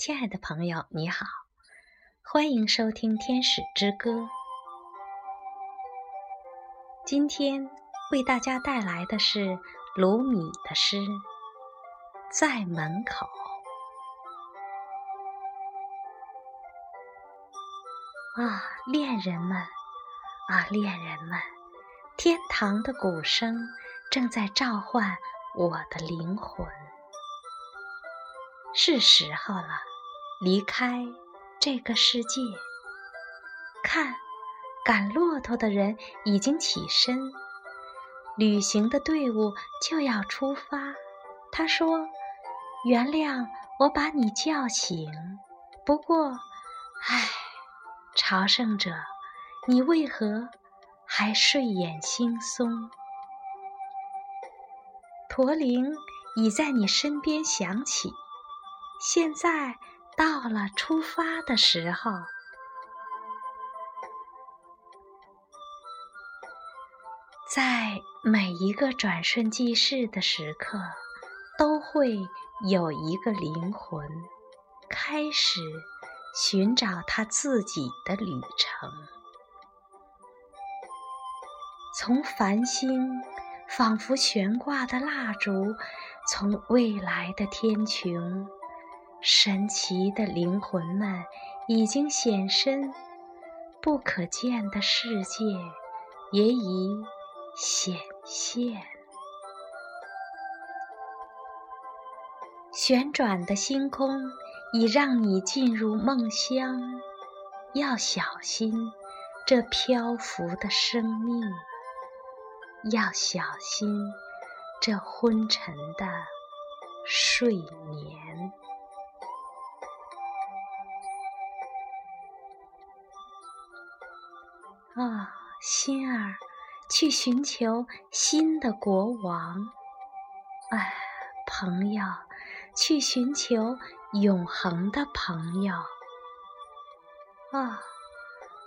亲爱的朋友，你好，欢迎收听《天使之歌》。今天为大家带来的是卢米的诗《在门口》。啊，恋人们，啊，恋人们，天堂的鼓声正在召唤我的灵魂。是时候了，离开这个世界。看，赶骆驼的人已经起身，旅行的队伍就要出发。他说：“原谅我把你叫醒，不过，唉，朝圣者，你为何还睡眼惺忪？”驼铃已在你身边响起。现在到了出发的时候，在每一个转瞬即逝的时刻，都会有一个灵魂开始寻找他自己的旅程。从繁星仿佛悬挂的蜡烛，从未来的天穹。神奇的灵魂们已经显身，不可见的世界也已显现。旋转的星空已让你进入梦乡，要小心这漂浮的生命，要小心这昏沉的睡眠。啊，心儿，去寻求新的国王。哎，朋友，去寻求永恒的朋友。啊，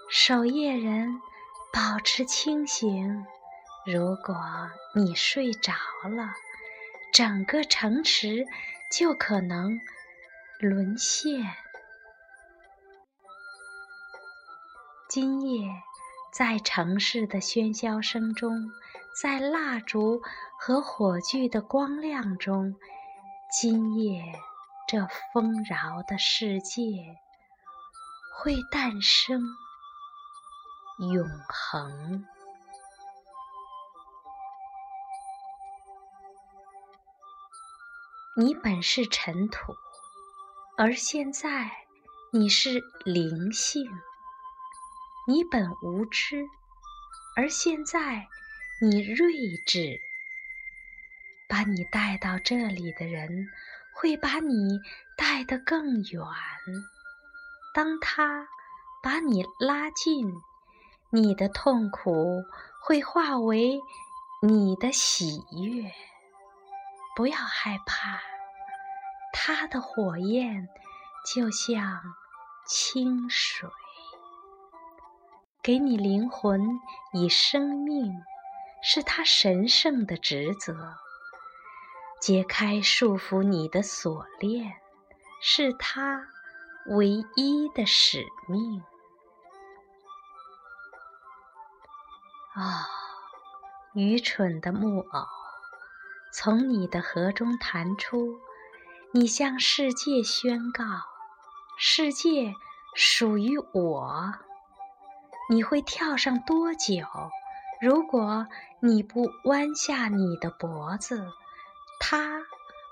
守夜人，保持清醒。如果你睡着了，整个城池就可能沦陷。今夜。在城市的喧嚣声中，在蜡烛和火炬的光亮中，今夜这丰饶的世界会诞生永恒。你本是尘土，而现在你是灵性。你本无知，而现在你睿智。把你带到这里的人，会把你带得更远。当他把你拉近，你的痛苦会化为你的喜悦。不要害怕，他的火焰就像清水。给你灵魂以生命，是他神圣的职责；解开束缚你的锁链，是他唯一的使命。啊，愚蠢的木偶，从你的河中弹出，你向世界宣告：世界属于我。你会跳上多久？如果你不弯下你的脖子，它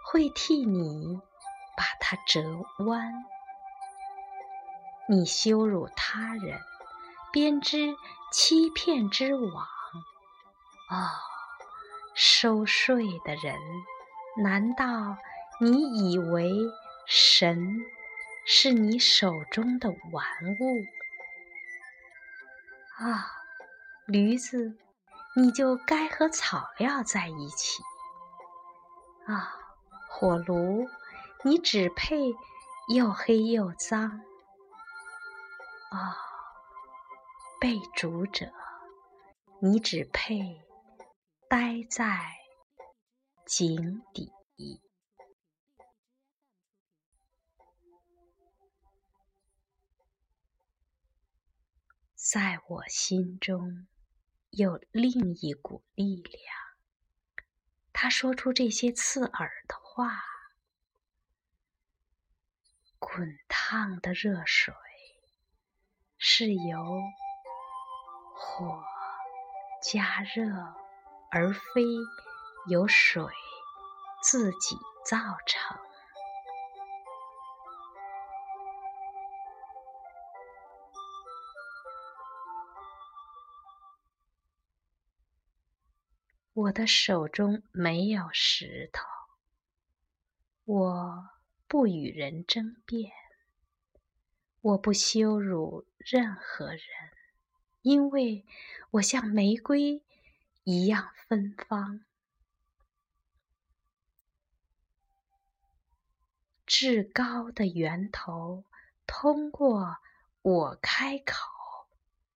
会替你把它折弯。你羞辱他人，编织欺骗之网。哦，收税的人，难道你以为神是你手中的玩物？啊，驴子，你就该和草料在一起。啊，火炉，你只配又黑又脏。啊，被煮者，你只配待在井底。在我心中有另一股力量。他说出这些刺耳的话：“滚烫的热水是由火加热，而非由水自己造成。”我的手中没有石头，我不与人争辩，我不羞辱任何人，因为我像玫瑰一样芬芳。至高的源头通过我开口，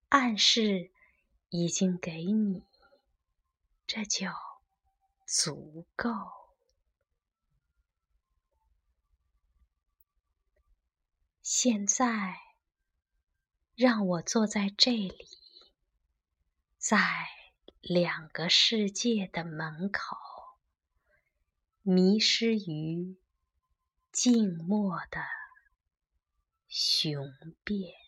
暗示已经给你。这就足够。现在，让我坐在这里，在两个世界的门口，迷失于静默的雄辩。